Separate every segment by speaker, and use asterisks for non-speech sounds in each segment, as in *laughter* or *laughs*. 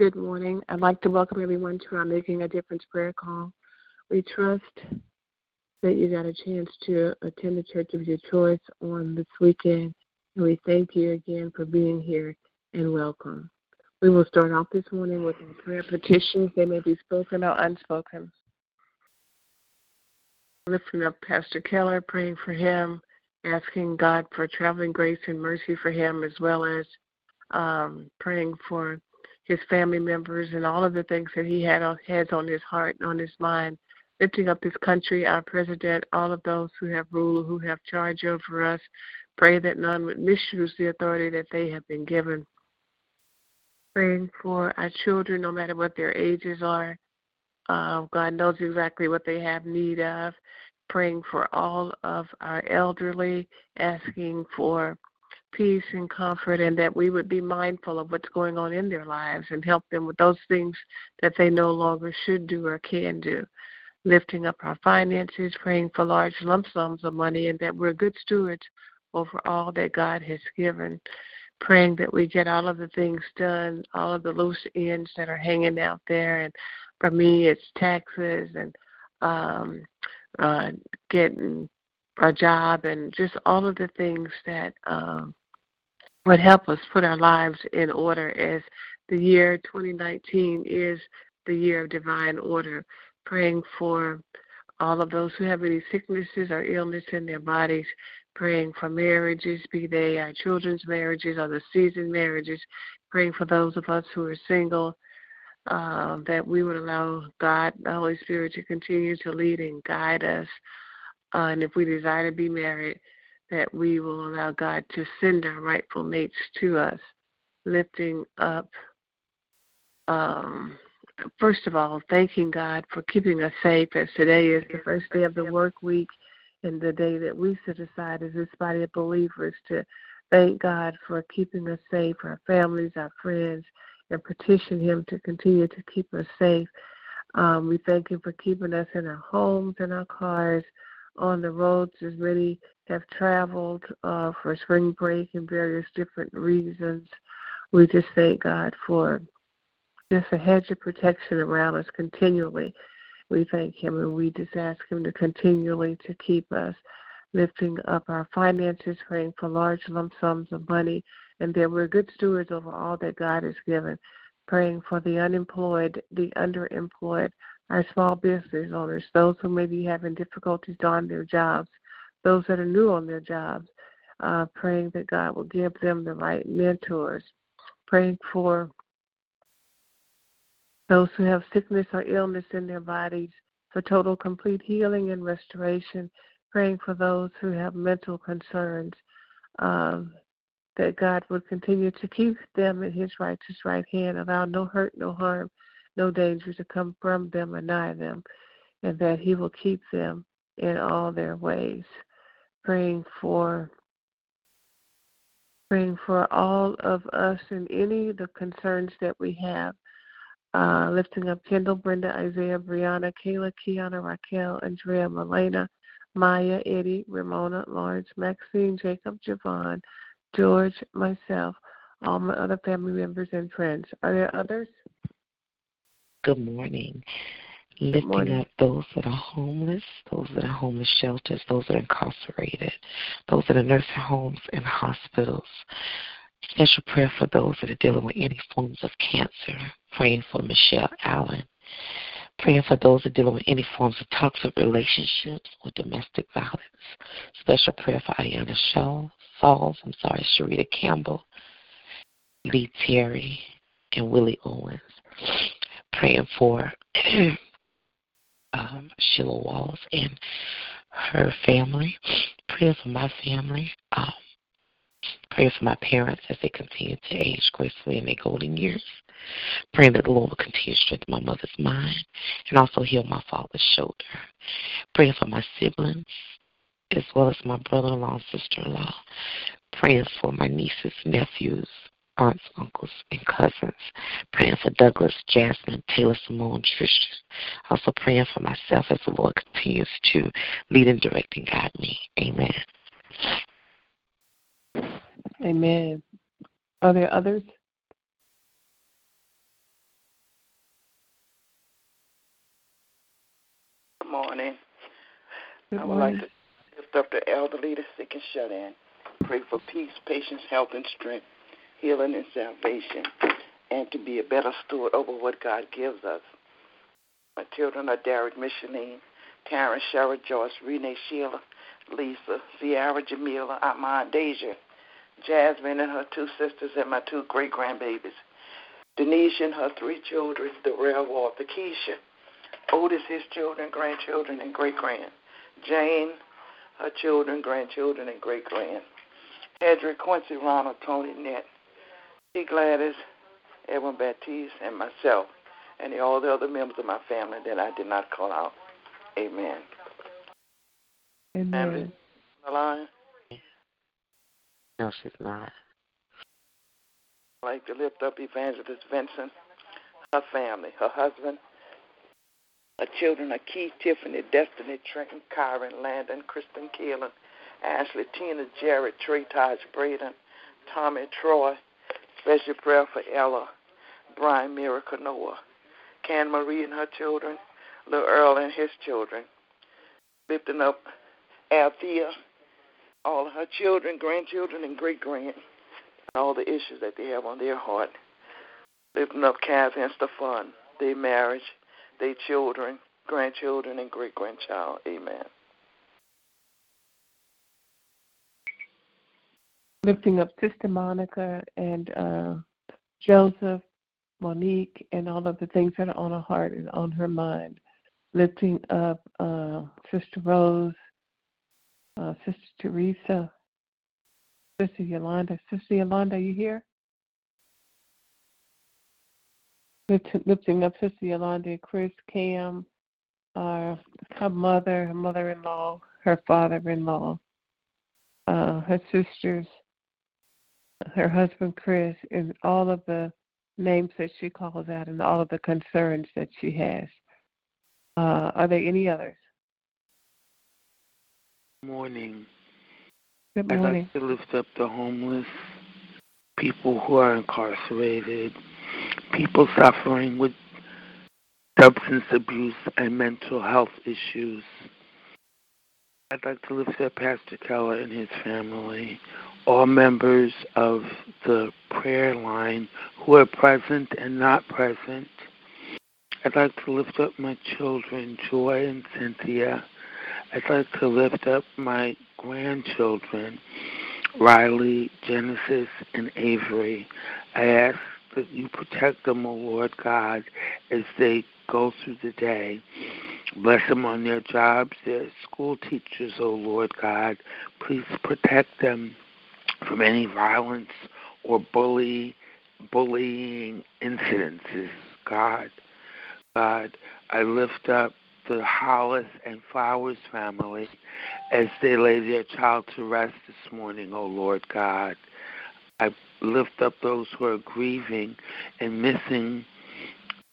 Speaker 1: Good morning. I'd like to welcome everyone to our Making a Difference prayer call. We trust that you got a chance to attend the church of your choice on this weekend, and we thank you again for being here and welcome. We will start off this morning with our prayer petitions. They may be spoken or unspoken. Lifting up Pastor Keller, praying for him, asking God for traveling grace and mercy for him, as well as um, praying for his family members and all of the things that he had on, on his heart and on his mind, lifting up this country, our president, all of those who have rule, who have charge over us. Pray that none would misuse the authority that they have been given. Praying for our children, no matter what their ages are. Uh, God knows exactly what they have need of. Praying for all of our elderly, asking for peace and comfort, and that we would be mindful of what's going on in their lives and help them with those things that they no longer should do or can do. Lifting up our finances, praying for large lump sums of money, and that we're good stewards over all that God has given. Praying that we get all of the things done, all of the loose ends that are hanging out there. And for me, it's taxes and um, uh, getting a job and just all of the things that um, would help us put our lives in order as the year 2019 is the year of divine order. Praying for all of those who have any sicknesses or illness in their bodies, praying for marriages, be they our children's marriages or the seasoned marriages, praying for those of us who are single, uh, that we would allow God, the Holy Spirit, to continue to lead and guide us. Uh, and if we desire to be married, that we will allow God to send our rightful mates to us, lifting up, um, first of all, thanking God for keeping us safe as today is the first day of the work week and the day that we set aside as this body of believers to thank God for keeping us safe, our families, our friends, and petition Him to continue to keep us safe. Um, we thank Him for keeping us in our homes and our cars, on the roads as many have traveled uh, for spring break and various different reasons. We just thank God for just a hedge of protection around us continually. We thank Him and we just ask Him to continually to keep us lifting up our finances, praying for large lump sums of money, and that we're good stewards over all that God has given. Praying for the unemployed, the underemployed, our small business owners, those who may be having difficulties on their jobs, those that are new on their jobs, uh, praying that God will give them the right mentors, praying for those who have sickness or illness in their bodies for total complete healing and restoration, praying for those who have mental concerns, um, that God would continue to keep them in his righteous right hand, allow no hurt, no harm, no danger to come from them or nigh them, and that He will keep them in all their ways. Praying for praying for all of us and any of the concerns that we have. Uh, lifting up Kendall, Brenda, Isaiah, Brianna, Kayla, Kiana, Raquel, Andrea, Melena, Maya, Eddie, Ramona, Lawrence, Maxine, Jacob, Javon, George, myself, all my other family members and friends. Are there others?
Speaker 2: Good morning. Lifting up those that are homeless, those that are homeless shelters, those that are incarcerated, those that are nursing homes and hospitals. Special prayer for those that are dealing with any forms of cancer. Praying for Michelle Allen. Praying for those that are dealing with any forms of toxic relationships or domestic violence. Special prayer for Ayana Shaw, Falls, I'm sorry, Sharita Campbell, Lee Terry, and Willie Owens praying for *clears throat* um, Sheila Walls and her family, praying for my family, um, praying for my parents as they continue to age gracefully in their golden years, praying that the Lord will continue to strengthen my mother's mind and also heal my father's shoulder, praying for my siblings as well as my brother-in-law and sister-in-law, praying for my nieces, nephews, aunts, uncles, and cousins. Praying for Douglas, Jasmine, Taylor, Simone, Tristan. Also praying for myself as the Lord continues to lead and direct and guide me. Amen.
Speaker 1: Amen. Are there others?
Speaker 3: Good morning.
Speaker 1: Good
Speaker 3: I would
Speaker 1: morning.
Speaker 3: like to lift up the elderly, the sick, and shut in. Pray for peace, patience, health, and strength healing, and salvation, and to be a better steward over what God gives us. My children are Derek, Micheline, Karen, Shara, Joyce, Renee, Sheila, Lisa, Sierra, Jamila, Armand, Deja, Jasmine and her two sisters, and my two great grandbabies. Denise and her three children, Darrell, Walter, Keisha, Otis, his children, grandchildren, and great grand. Jane, her children, grandchildren, and great grand. Hedrick, Quincy, Ronald, Tony, Nett, T. Gladys, Edwin Baptiste, and myself, and all the other members of my family that I did not call out. Amen.
Speaker 1: Amen.
Speaker 3: Family, the line.
Speaker 2: No, she's not.
Speaker 3: I'd like to lift up Evangelist Vincent, her family, her husband, her children are Keith, Tiffany, Destiny, Trenton, Kyron, Landon, Kristen, Keelan, Ashley, Tina, Jared, Trey, Taj, Braden, Tommy, Troy, Special prayer for Ella, Brian, Miracle, Noah, Can Marie and her children, Little Earl and his children, lifting up Althea, all her children, grandchildren, and great grand, all the issues that they have on their heart. Lifting up Kathy and Stefan, their marriage, their children, grandchildren, and great grandchild. Amen.
Speaker 1: Lifting up Sister Monica and uh, Joseph, Monique, and all of the things that are on her heart and on her mind. Lifting up uh, Sister Rose, uh, Sister Teresa, Sister Yolanda. Sister Yolanda, are you here? Lift- Lifting up Sister Yolanda, Chris, Cam, uh, her mother, her mother-in-law, her father-in-law, uh, her sisters, her husband Chris, and all of the names that she calls out and all of the concerns that she has. Uh, are there any others?
Speaker 4: Morning.
Speaker 1: Good morning.
Speaker 4: I'd like to lift up the homeless, people who are incarcerated, people suffering with substance abuse and mental health issues. I'd like to lift up Pastor Keller and his family, all members of the prayer line who are present and not present. I'd like to lift up my children, Joy and Cynthia. I'd like to lift up my grandchildren, Riley, Genesis, and Avery. I ask that you protect them, O Lord God, as they go through the day. Bless them on their jobs, their school teachers, O Lord God. Please protect them from any violence or bully, bullying incidences, God. God, I lift up the Hollis and Flowers family as they lay their child to rest this morning, O Lord God. I lift up those who are grieving and missing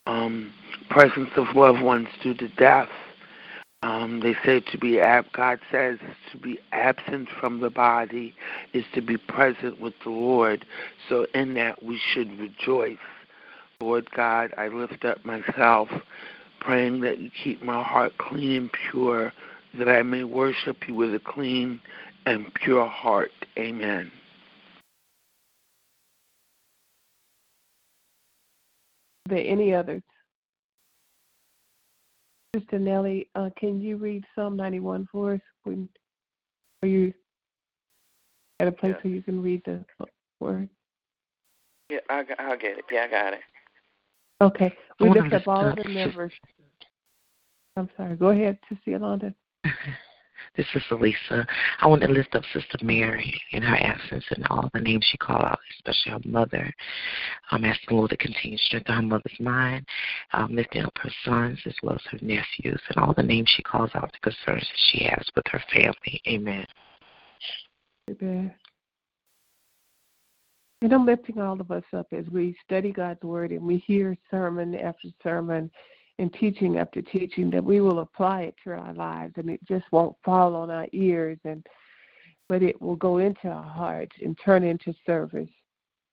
Speaker 4: um, presence of loved ones due to death. Um, they say to be ab- God says to be absent from the body is to be present with the Lord. So in that we should rejoice. Lord God, I lift up myself, praying that you keep my heart clean and pure, that I may worship you with a clean and pure heart. Amen.
Speaker 1: There any others? Sister Nellie, uh, can you read Psalm 91 for us? When, are you at a place
Speaker 3: Yes.
Speaker 1: where you can read the word?
Speaker 3: Yeah, I, I'll get it. Yeah, I got it.
Speaker 1: Okay. We lift up all of the members. I'm sorry. Go ahead, Sister Yolanda. *laughs*
Speaker 2: This is Elisa. I want to lift up Sister Mary in her absence and all the names she called out, especially her mother. I'm asking Lord to continue to strengthen her mother's mind, um, lifting up her sons as well as her nephews and all the names she calls out, the concerns that she has with her family. Amen.
Speaker 1: Amen. And I'm lifting all of us up as we study God's Word and we hear sermon after sermon and teaching after teaching that we will apply it to our lives and it just won't fall on our ears and but it will go into our hearts and turn into service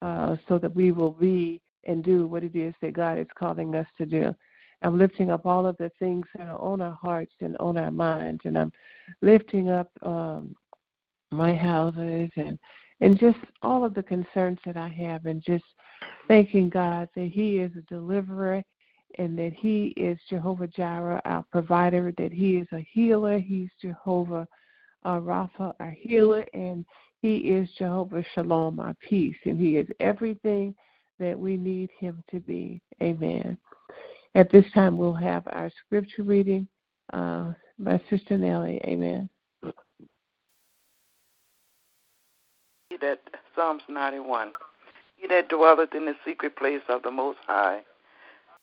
Speaker 1: uh, so that we will be and do what it is that God is calling us to do. I'm lifting up all of the things that are on our hearts and on our minds, and I'm lifting up um, my houses and and just all of the concerns that I have, and just thanking God that He is a deliverer and that He is Jehovah Jireh, our provider, that He is a healer. He's Jehovah uh, Rapha, our healer, and He is Jehovah Shalom, our peace, and He is everything that we need Him to be. Amen. At this time, we'll have our scripture reading uh, by Sister Nellie. Amen.
Speaker 3: that Psalms 91. He that dwelleth in the secret place of the Most High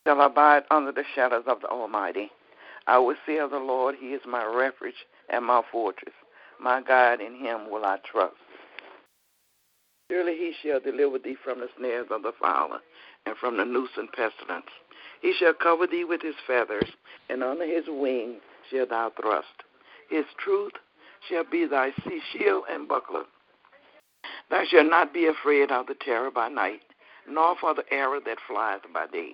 Speaker 3: shall abide under the shadows of the Almighty. I will say of the Lord, He is my refuge and my fortress. My God, in Him will I trust. Surely He shall deliver thee from the snares of the fowler and from the noose and pestilence. He shall cover thee with His feathers, and under His wing shalt thou thrust. His truth shall be thy sea shield and buckler. Thou shalt not be afraid of the terror by night, nor for the arrow that flieth by day,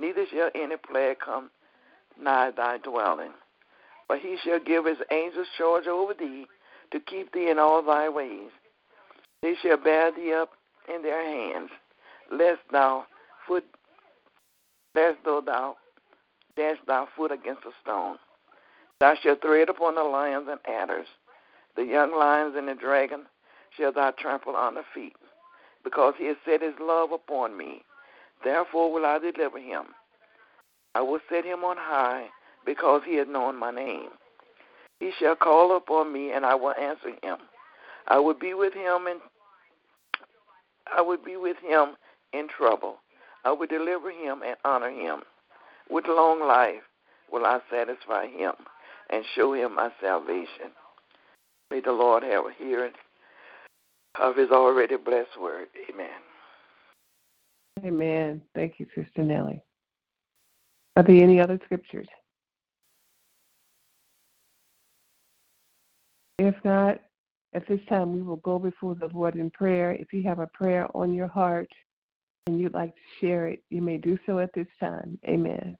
Speaker 3: neither shall any plague come nigh thy dwelling. For he shall give his angels charge over thee, to keep thee in all thy ways. They shall bear thee up in their hands, lest thou foot lest though thou dash thy foot against a stone. Thou shalt tread upon the lions and adders, the young lions and the dragon shall thou trample on the feet because he has set his love upon me. Therefore will I deliver him. I will set him on high, because he has known my name. He shall call upon me, and I will answer him. I will be with him and I will be with him in trouble. I will deliver him and honor him. With long life will I satisfy him and show him my salvation. May the Lord have a hearing of his already blessed word. Amen.
Speaker 1: Amen. Thank you, Sister Nellie. Are there any other scriptures? If not, at this time we will go before the Lord in prayer. If you have a prayer on your heart and you'd like to share it, you may do so at this time. Amen.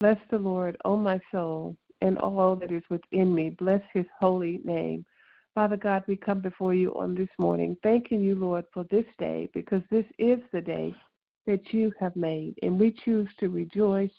Speaker 1: Bless the Lord, O my soul, and all that is within me. Bless his holy name. Father God, we come before you on this morning, thanking you, Lord, for this day, because this is the day that you have made, and we choose to rejoice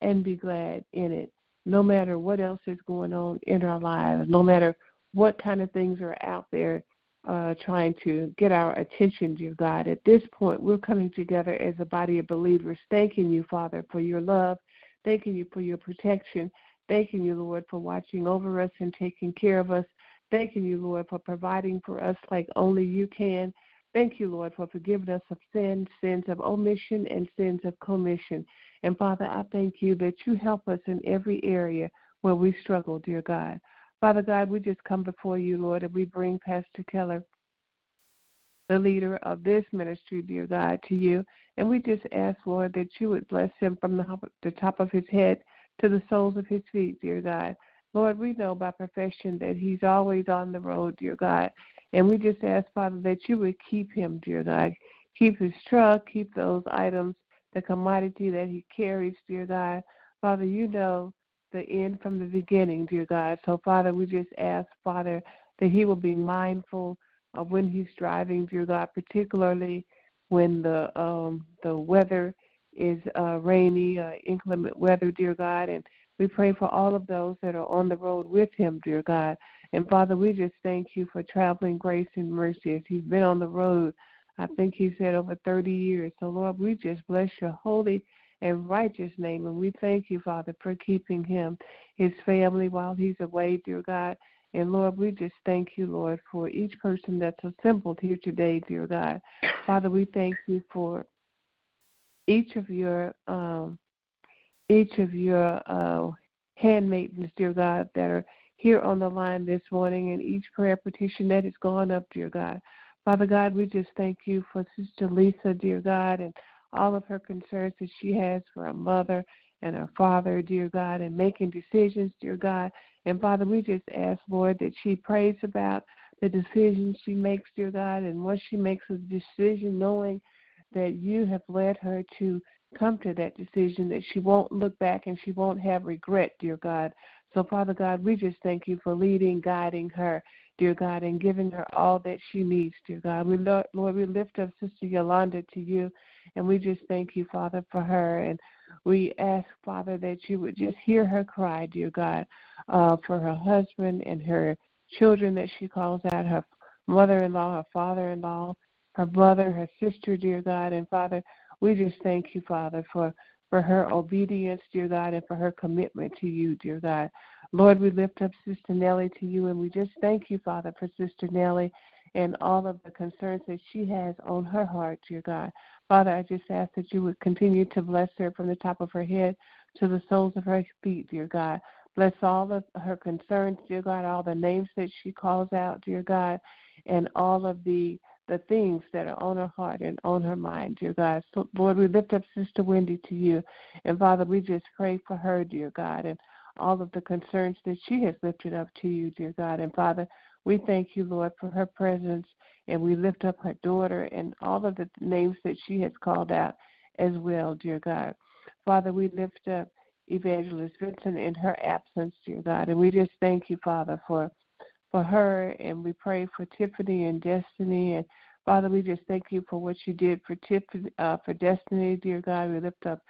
Speaker 1: and be glad in it, no matter what else is going on in our lives, no matter what kind of things are out there uh, trying to get our attention, dear God. At this point, we're coming together as a body of believers, thanking you, Father, for your love Thanking you for your protection. Thanking you, Lord, for watching over us and taking care of us. Thanking you, Lord, for providing for us like only you can. Thank you, Lord, for forgiving us of sins, sins of omission and sins of commission. And Father, I thank you that you help us in every area where we struggle, dear God. Father God, we just come before you, Lord, and we bring Pastor Keller, the leader of this ministry, dear God, to you. And we just ask, Lord, that you would bless him from the, the top of his head to the soles of his feet, dear God. Lord, we know by profession that he's always on the road, dear God. And we just ask, Father, that you would keep him, dear God. Keep his truck, keep those items, the commodity that he carries, dear God. Father, you know the end from the beginning, dear God. So, Father, we just ask, Father, that he will be mindful of when he's driving, dear God, particularly when the um, the weather is uh, rainy, uh, inclement weather, dear God. And we pray for all of those that are on the road with him, dear God. And Father, we just thank you for traveling grace and mercy as he's been on the road. I think he said over 30 years. So, Lord, we just bless your holy and righteous name. And we thank you, Father, for keeping him, his family while he's away, dear God. And Lord, we just thank you, Lord, for each person that's assembled here today, dear God. Father, we thank you for each of your um, each of your uh, handmaidens, dear God, that are here on the line this morning, and each prayer petition that has gone up, dear God. Father God, we just thank you for Sister Lisa, dear God, and all of her concerns that she has for her mother and her father, dear God, and making decisions, dear God. And Father, we just ask, Lord, that she prays about the decisions she makes, dear God, and once she makes a decision, knowing that you have led her to come to that decision, that she won't look back and she won't have regret, dear God. So, Father God, we just thank you for leading, guiding her, dear God, and giving her all that she needs, dear God. We Lord, Lord, we lift up Sister Yolanda to you, and we just thank you, Father, for her. And we ask, Father, that you would just hear her cry, dear God, uh, for her husband and her children that she calls out, her mother-in-law, her father-in-law, her brother, her sister, dear God. And Father, we just thank you, Father, for, for her obedience, dear God, and for her commitment to you, dear God. Lord, we lift up Sister Nellie to you, and we just thank you, Father, for Sister Nellie and all of the concerns that she has on her heart, dear God. Father, I just ask that you would continue to bless her from the top of her head to the soles of her feet, dear God. Bless all of her concerns, dear God, all the names that she calls out, dear God, and all of the the things that are on her heart and on her mind, dear God. So, Lord, we lift up Sister Wendy to you. And Father, we just pray for her, dear God, and all of the concerns that she has lifted up to you, dear God. And Father, we thank you, Lord, for her presence. And we lift up her daughter and all of the names that she has called out as well, dear God. Father, we lift up Evangelist Vincent in her absence, dear God. And we just thank you, Father, for for her, and we pray for Tiffany and Destiny. And Father, we just thank you for what you did for Tiffany, uh, for Destiny, dear God. We lift up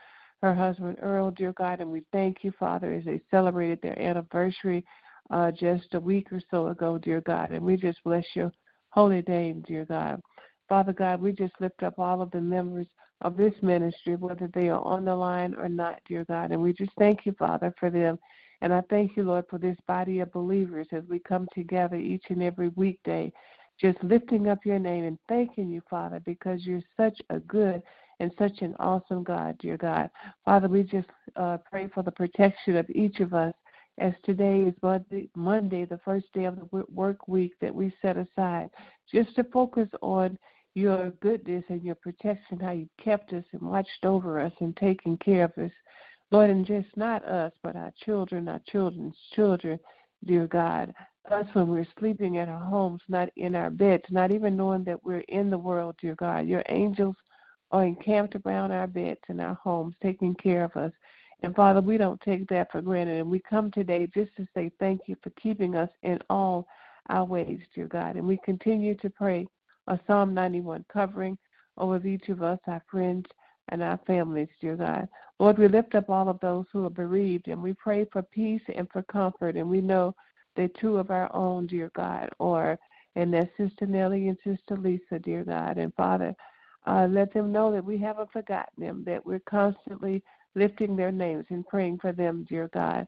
Speaker 1: her husband Earl, dear God, and we thank you, Father, as they celebrated their anniversary uh, just a week or so ago, dear God. And we just bless your holy name, dear God. Father God, we just lift up all of the members of this ministry, whether they are on the line or not, dear God. And we just thank you, Father, for them and I thank you, Lord, for this body of believers as we come together each and every weekday, just lifting up your name and thanking you, Father, because you're such a good and such an awesome God, dear God. Father, we just uh, pray for the protection of each of us as today is Monday, Monday, the first day of the work week that we set aside, just to focus on your goodness and your protection, how you kept us and watched over us and taken care of us. Lord, and just not us, but our children, our children's children, dear God. Us when we're sleeping at our homes, not in our beds, not even knowing that we're in the world, dear God. Your angels are encamped around our beds and our homes, taking care of us. And Father, we don't take that for granted. And we come today just to say thank you for keeping us in all our ways, dear God. And we continue to pray a Psalm 91 covering over each of us, our friends, and our families, dear God. Lord, we lift up all of those who are bereaved and we pray for peace and for comfort. And we know that two of our own, dear God, or and that Sister Nellie and Sister Lisa, dear God. And Father, uh, let them know that we haven't forgotten them, that we're constantly lifting their names and praying for them, dear God,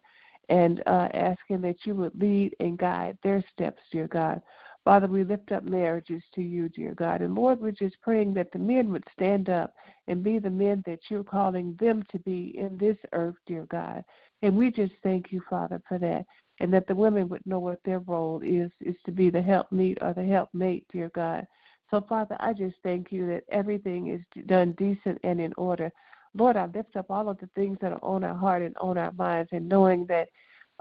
Speaker 1: and uh, asking that you would lead and guide their steps, dear God. Father, we lift up marriages to you, dear God. And Lord, we're just praying that the men would stand up and be the men that you're calling them to be in this earth, dear God. And we just thank you, Father, for that. And that the women would know what their role is, is to be the helpmeet or the helpmate, dear God. So, Father, I just thank you that everything is done decent and in order. Lord, I lift up all of the things that are on our heart and on our minds, and knowing that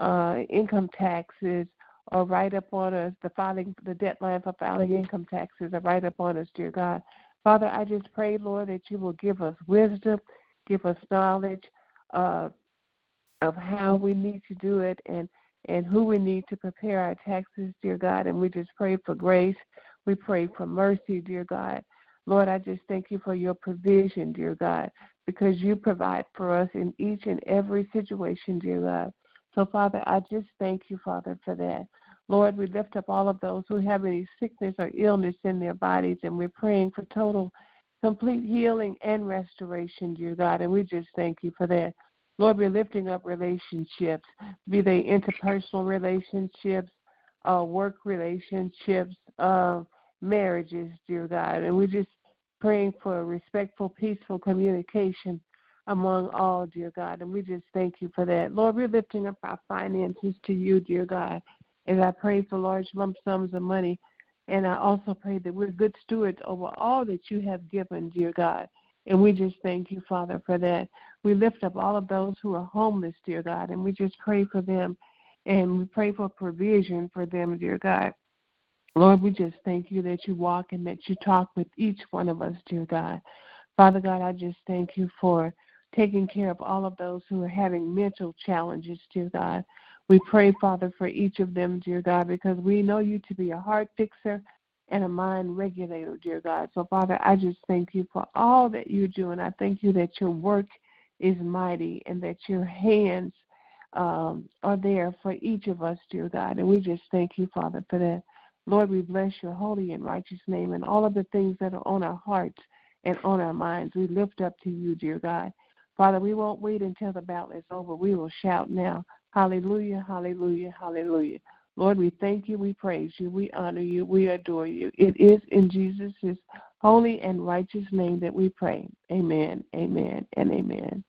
Speaker 1: uh, income taxes or right up on us, the filing, the deadline for filing income taxes are right up on us, dear God. Father, I just pray, Lord, that you will give us wisdom, give us knowledge uh, of how we need to do it and and who we need to prepare our taxes, dear God. And we just pray for grace. We pray for mercy, dear God. Lord, I just thank you for your provision, dear God, because you provide for us in each and every situation, dear God. So, Father, I just thank you, Father, for that. Lord, we lift up all of those who have any sickness or illness in their bodies, and we're praying for total, complete healing and restoration, dear God. And we just thank you for that. Lord, we're lifting up relationships, be they interpersonal relationships, uh, work relationships, uh, marriages, dear God. And we're just praying for respectful, peaceful communication among all, dear God. And we just thank you for that. Lord, we're lifting up our finances to you, dear God. As I pray for large lump sums of money, and I also pray that we're good stewards over all that you have given, dear God. And we just thank you, Father, for that. We lift up all of those who are homeless, dear God, and we just pray for them and we pray for provision for them, dear God. Lord, we just thank you that you walk and that you talk with each one of us, dear God. Father God, I just thank you for taking care of all of those who are having mental challenges, dear God. We pray, Father, for each of them, dear God, because we know you to be a heart fixer and a mind regulator, dear God. So, Father, I just thank you for all that you do, and I thank you that your work is mighty and that your hands um, are there for each of us, dear God. And we just thank you, Father, for that. Lord, we bless your holy and righteous name and all of the things that are on our hearts and on our minds. We lift up to you, dear God. Father, we won't wait until the battle is over. We will shout now. Hallelujah, hallelujah, hallelujah. Lord, we thank you, we praise you, we honor you, we adore you. It is in Jesus' holy and righteous name that we pray. Amen, amen, and amen.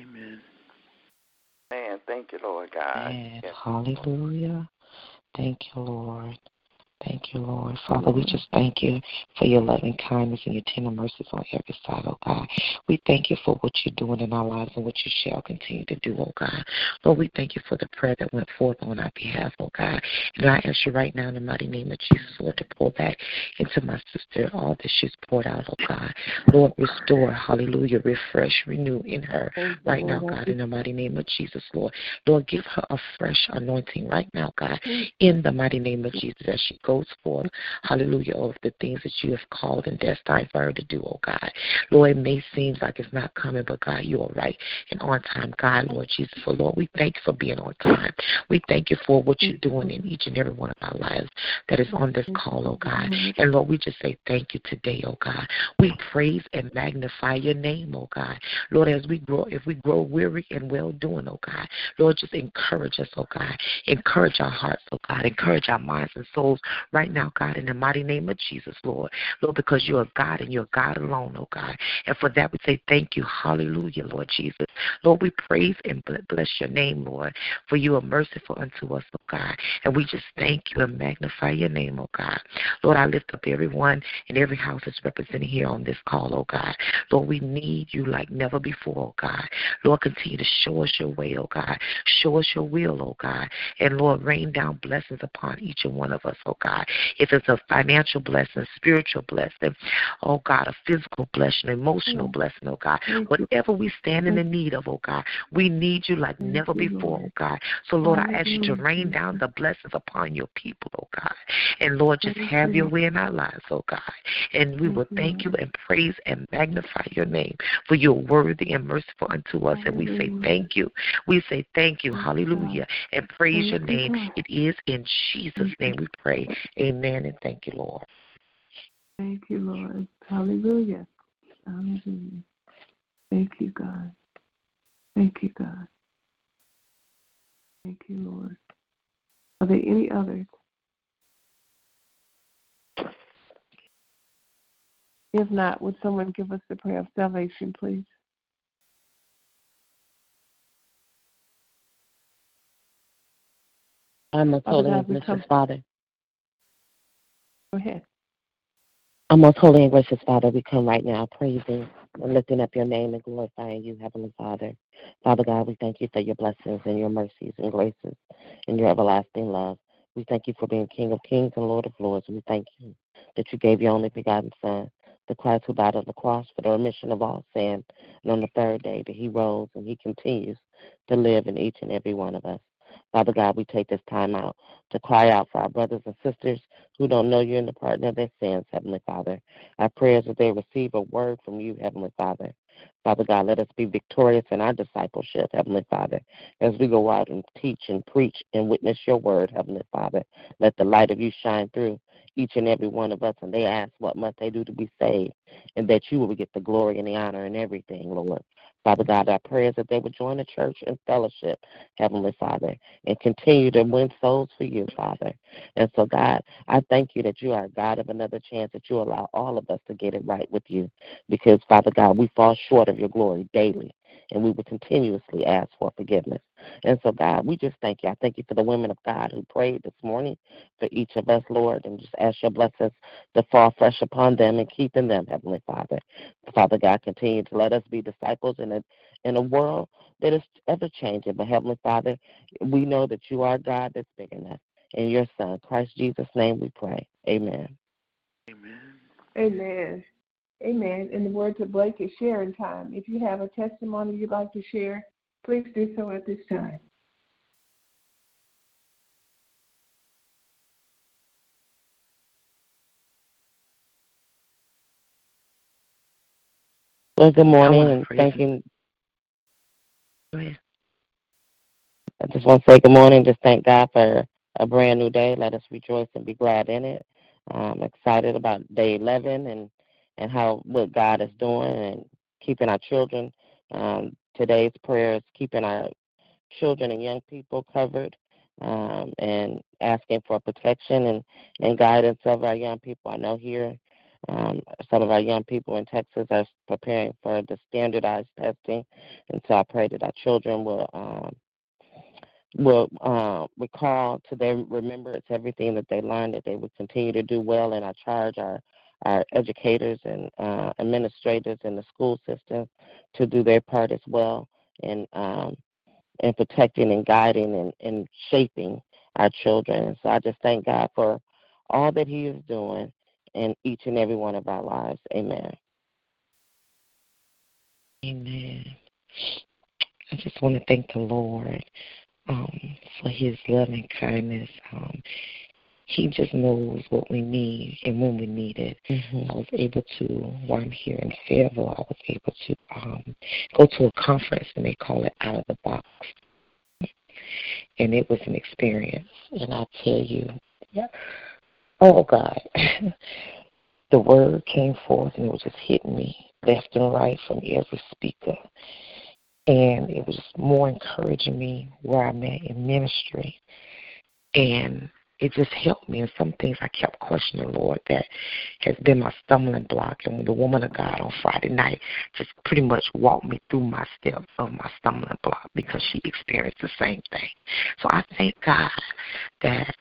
Speaker 4: Amen.
Speaker 3: Man, thank you, Lord God.
Speaker 2: Amen. Hallelujah. Thank you, Lord. Thank you, Lord. Father, we just thank you for your loving kindness and your tender mercies on every side, oh God. We thank you for what you're doing in our lives and what you shall continue to do, oh God. Lord, we thank you for the prayer that went forth on our behalf, oh God. And I ask you right now in the mighty name of Jesus, Lord, to pour back into my sister all that she's poured out, oh God. Lord, restore, hallelujah, refresh, renew in her right now, God, in the mighty name of Jesus, Lord. Lord, give her a fresh anointing right now, God, in the mighty name of Jesus as she goes goes forth, hallelujah, of the things that you have called and destined for her to do, oh God. Lord, it may seem like it's not coming, but God, you are right and on time, God, Lord Jesus. For Lord, we thank you for being on time. We thank you for what you're doing in each and every one of our lives that is on this call, oh God. And Lord, we just say thank you today, oh God. We praise and magnify your name, oh God. Lord, as we grow, if we grow weary and well doing, oh God, Lord, just encourage us, oh God. Encourage our hearts, oh God. Encourage our minds and souls right now, God, in the mighty name of Jesus, Lord. Lord, because you're God and you're God alone, oh God. And for that we say thank you. Hallelujah, Lord Jesus. Lord, we praise and bless your name, Lord, for you are merciful unto us, oh God. And we just thank you and magnify your name, oh God. Lord, I lift up everyone and every house that's represented here on this call, oh God. Lord, we need you like never before, oh God. Lord, continue to show us your way, oh God. Show us your will, oh God. And Lord, rain down blessings upon each and one of us, oh God. If it's a financial blessing, spiritual blessing, oh God, a physical blessing, emotional blessing, oh God, whatever we stand in the need of, oh God, we need you like never before, oh God. So, Lord, I ask you to rain down the blessings upon your people, oh God. And Lord, just have your way in our lives, oh God. And we will thank you and praise and magnify your name, for you're worthy and merciful unto us. And we say thank you. We say thank you, hallelujah, and praise your name. It is in Jesus' name we pray. Amen and thank you, Lord.
Speaker 1: Thank you, Lord. Hallelujah. Hallelujah. Thank you, God. Thank you, God. Thank you, Lord. Are there any others? If not, would someone give us the prayer of salvation, please?
Speaker 5: I'm a and gracious Father.
Speaker 1: Ahead.
Speaker 5: Our most holy and gracious Father, we come right now praising and lifting up your name and glorifying you, Heavenly Father. Father God, we thank you for your blessings and your mercies and graces and your everlasting love. We thank you for being King of Kings and Lord of Lords. We thank you that you gave your only begotten Son, the Christ who died on the cross for the remission of all sin. And on the third day that he rose and he continues to live in each and every one of us. Father God, we take this time out to cry out for our brothers and sisters who don't know you in the pardon of their sins, Heavenly Father. Our prayers that they receive a word from you, Heavenly Father. Father God, let us be victorious in our discipleship, Heavenly Father, as we go out and teach and preach and witness your word, Heavenly Father. Let the light of you shine through each and every one of us, and they ask what must they do to be saved, and that you will get the glory and the honor and everything, Lord. Father God, our prayers that they would join the church and fellowship, Heavenly Father, and continue to win souls for you, Father. And so, God, I thank you that you are God of another chance, that you allow all of us to get it right with you. Because, Father God, we fall short of your glory daily and we will continuously ask for forgiveness. And so, God, we just thank you. I thank you for the women of God who prayed this morning for each of us, Lord, and just ask your blessings to fall fresh upon them and keeping them, Heavenly Father. Father God, continue to let us be disciples in a in a world that is ever changing. But Heavenly Father, we know that you are God that's big enough. In your Son, Christ Jesus' name, we pray. Amen.
Speaker 6: Amen. Amen. Amen. In the words of Blake, is sharing time. If you have a testimony you'd like to share, please do so at this time.
Speaker 5: Well, good morning and thank you. I just want to say good morning. Just thank God for a brand new day. Let us rejoice and be glad in it. I'm excited about day 11 and and how what God is doing and keeping our children. Um, today's prayer is keeping our children and young people covered um, and asking for protection and, and guidance of our young people. I know here um, some of our young people in Texas are preparing for the standardized testing, and so I pray that our children will um, will uh, recall to their remembrance everything that they learned, that they would continue to do well, and I charge our our educators and uh, administrators in the school system to do their part as well in um, in protecting and guiding and, and shaping our children. So I just thank God for all that He is doing in each and every one of our lives. Amen.
Speaker 2: Amen. I just want to thank the Lord um, for His loving kindness. Um, he just knows what we need and when we need it. Mm-hmm. I was able to, while I'm here in Fayetteville, I was able to um, go to a conference and they call it Out of the Box. And it was an experience. And I tell you, yeah. oh God, *laughs* the word came forth and it was just hitting me left and right from every speaker. And it was more encouraging me where I'm at in ministry. And it just helped me. And some things I kept questioning, Lord, that has been my stumbling block. And the woman of God on Friday night just pretty much walked me through my steps of my stumbling block because she experienced the same thing. So I thank God that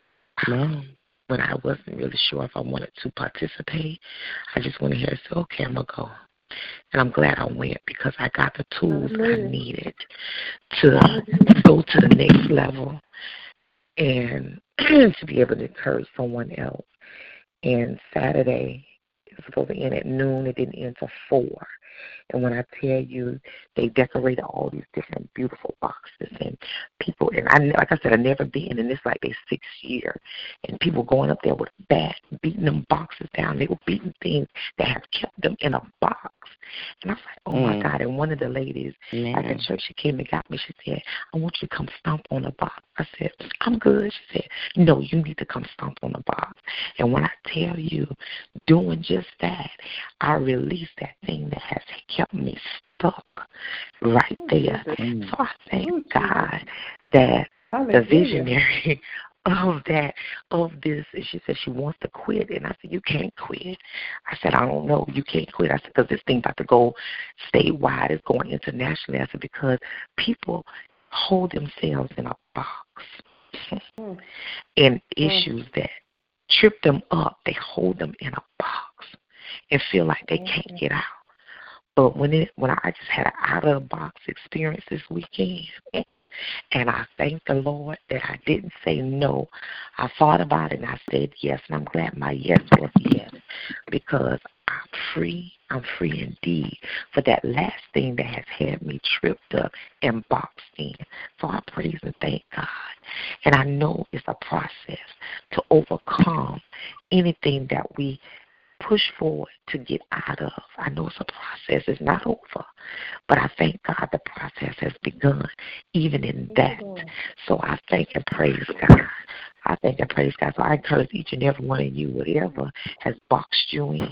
Speaker 2: um, when I wasn't really sure if I wanted to participate, I just went ahead and said, okay, I'm going to go. And I'm glad I went because I got the tools I needed to go to the next level and *clears throat* to be able to encourage someone else. And Saturday, it was supposed to end at noon. It didn't end till four. And when I tell you, they decorated all these different beautiful boxes and people. And I, like I said, I've never been, and this like their sixth year. And people going up there with a bat, beating them boxes down. They were beating things that have kept them in a box. And I was like, oh mm. my God. And one of the ladies yeah. at the church, she came and got me. She said, I want you to come stomp on the box. I said, I'm good. She said, no, you need to come stomp on the box. And when I tell you, doing just that, I released that thing that has kept me stuck right there. Mm. So I thank God that the visionary *laughs* of that of this and she said she wants to quit and I said you can't quit. I said I don't know. You can't quit. I said because this thing about to go statewide. It's going internationally I said because people hold themselves in a box mm. and issues that trip them up they hold them in a box and feel like they can't mm-hmm. get out but when it when I just had an out of the box experience this weekend And I thank the Lord that I didn't say no. I thought about it and I said yes, and I'm glad my yes was yes because I'm free. I'm free indeed for that last thing that has had me tripped up and boxed in. So I praise and thank God. And I know it's a process to overcome anything that we push forward to get out of. I know it's a process, it's not over. But I thank God the process has begun even in that. So I thank and praise God. I thank and praise God. So I encourage each and every one of you, whatever has boxed you in,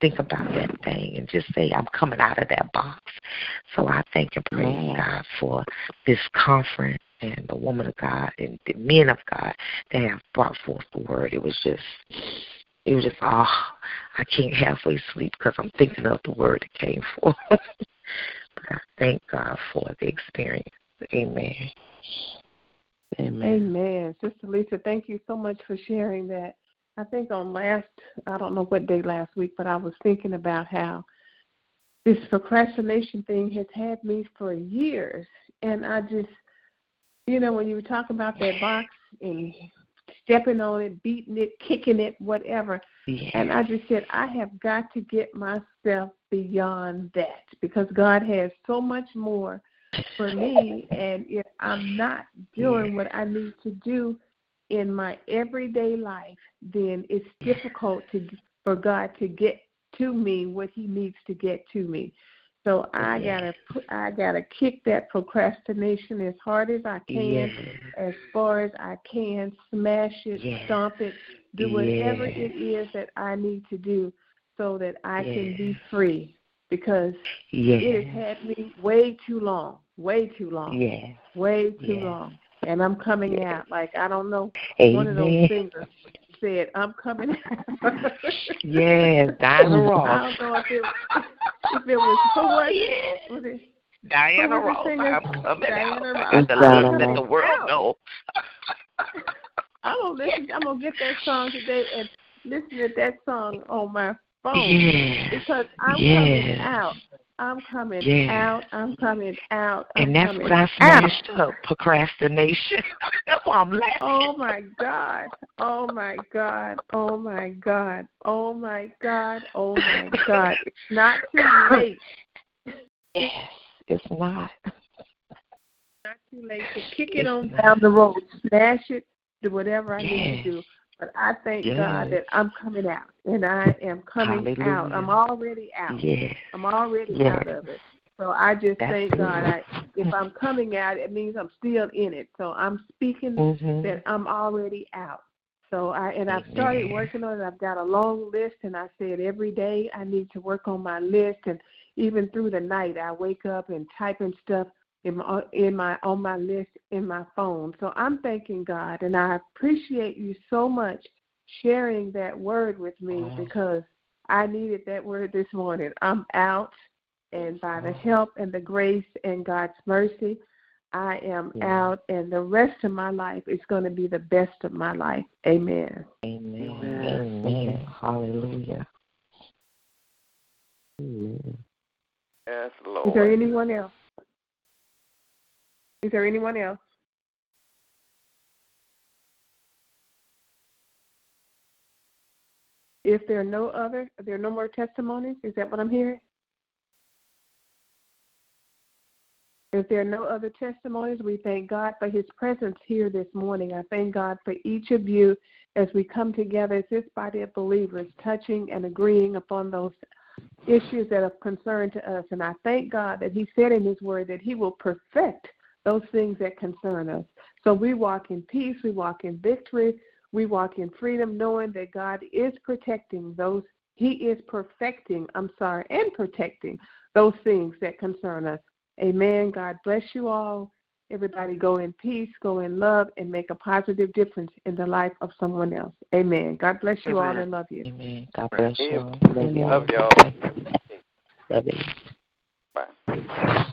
Speaker 2: think about that thing and just say, I'm coming out of that box. So I thank and praise God for this conference and the woman of God and the men of God that have brought forth the word. It was just it was just, oh, I can't halfway sleep because I'm thinking of the word that came *laughs* forth. but I thank God for the experience. Amen.
Speaker 1: Amen. Amen. Sister Lisa, thank you so much for sharing that. I think on last, I don't know what day last week, but I was thinking about how this procrastination thing has had me for years. And I just, you know, when you were talking about that box and stepping on it, beating it, kicking it, whatever. Yeah. And I just said, I have got to get myself beyond that because God has so much more for me. *laughs* And if I'm not doing what I need to do in my everyday life, then it's difficult to for God to get to me what He needs to get to me. So I gotta I gotta kick that procrastination as hard as I can, as far as I can, smash it, stomp it, do whatever it is that I need to do so that I can be free because it has had me way too long, way too long, way too long, and I'm coming out like I don't know
Speaker 2: Amen.
Speaker 1: one of those fingers said, I'm coming out.
Speaker 2: yes, Diana Ross. *laughs*
Speaker 1: I don't know if it, it was who was it? Was it
Speaker 2: Diana Ross. I'm coming
Speaker 1: Diana
Speaker 2: out.
Speaker 1: Ross.
Speaker 2: I'm gonna let the world know.
Speaker 1: I'm gonna listen. I'm gonna get that song today and listen to that song on my phone
Speaker 2: yes.
Speaker 1: because I'm
Speaker 2: yes.
Speaker 1: coming out. I'm coming
Speaker 2: yes.
Speaker 1: out. I'm coming out. I'm
Speaker 2: and that's
Speaker 1: what
Speaker 2: I smashed out. up procrastination. *laughs* that's why I'm laughing.
Speaker 1: Oh my God. Oh my God. Oh my God. Oh my God. Oh my God. It's not too late.
Speaker 2: Yes, it's not.
Speaker 1: Not too late to kick it on down the road, smash it, do whatever I
Speaker 2: yes.
Speaker 1: need to do. But I thank
Speaker 2: yes.
Speaker 1: God that I'm coming out and I am coming
Speaker 2: Hallelujah.
Speaker 1: out. I'm already out.
Speaker 2: Yes.
Speaker 1: I'm already
Speaker 2: yes.
Speaker 1: out of it. So I just
Speaker 2: That's
Speaker 1: thank. God. I, if I'm coming out, it means I'm still in it. So I'm speaking
Speaker 2: mm-hmm.
Speaker 1: that I'm already out. So I and I've started working on it. I've got a long list, and I said every day I need to work on my list. And even through the night, I wake up and type typing stuff in my in my on my list in my phone. So I'm thanking God, and I appreciate you so much sharing that word with me
Speaker 2: wow.
Speaker 1: because I needed that word this morning. I'm out, and by the help and the grace and God's mercy, I am
Speaker 2: yeah.
Speaker 1: out, and the rest of my life is going to be the best of my life. Amen.
Speaker 2: Amen. Amen. Amen. Hallelujah.
Speaker 3: Amen. Yes, Lord.
Speaker 1: Is there anyone else? Is there anyone else? If there are no other, are there are no more testimonies. Is that what I'm hearing? If there are no other testimonies, we thank God for His presence here this morning. I thank God for each of you as we come together as this body of believers, touching and agreeing upon those issues that are concerned to us. And I thank God that He said in His Word that He will perfect those things that concern us. So we walk in peace, we walk in victory, we walk in freedom, knowing that God is protecting those, He is perfecting, I'm sorry, and protecting those things that concern us. Amen. God bless you all. Everybody go in peace, go in love, and make a positive difference in the life of someone else. Amen. God bless you
Speaker 3: Amen.
Speaker 1: all and love you.
Speaker 2: Amen. God bless you all.
Speaker 3: Love y'all. Love y'all.
Speaker 2: Love you.
Speaker 3: Bye.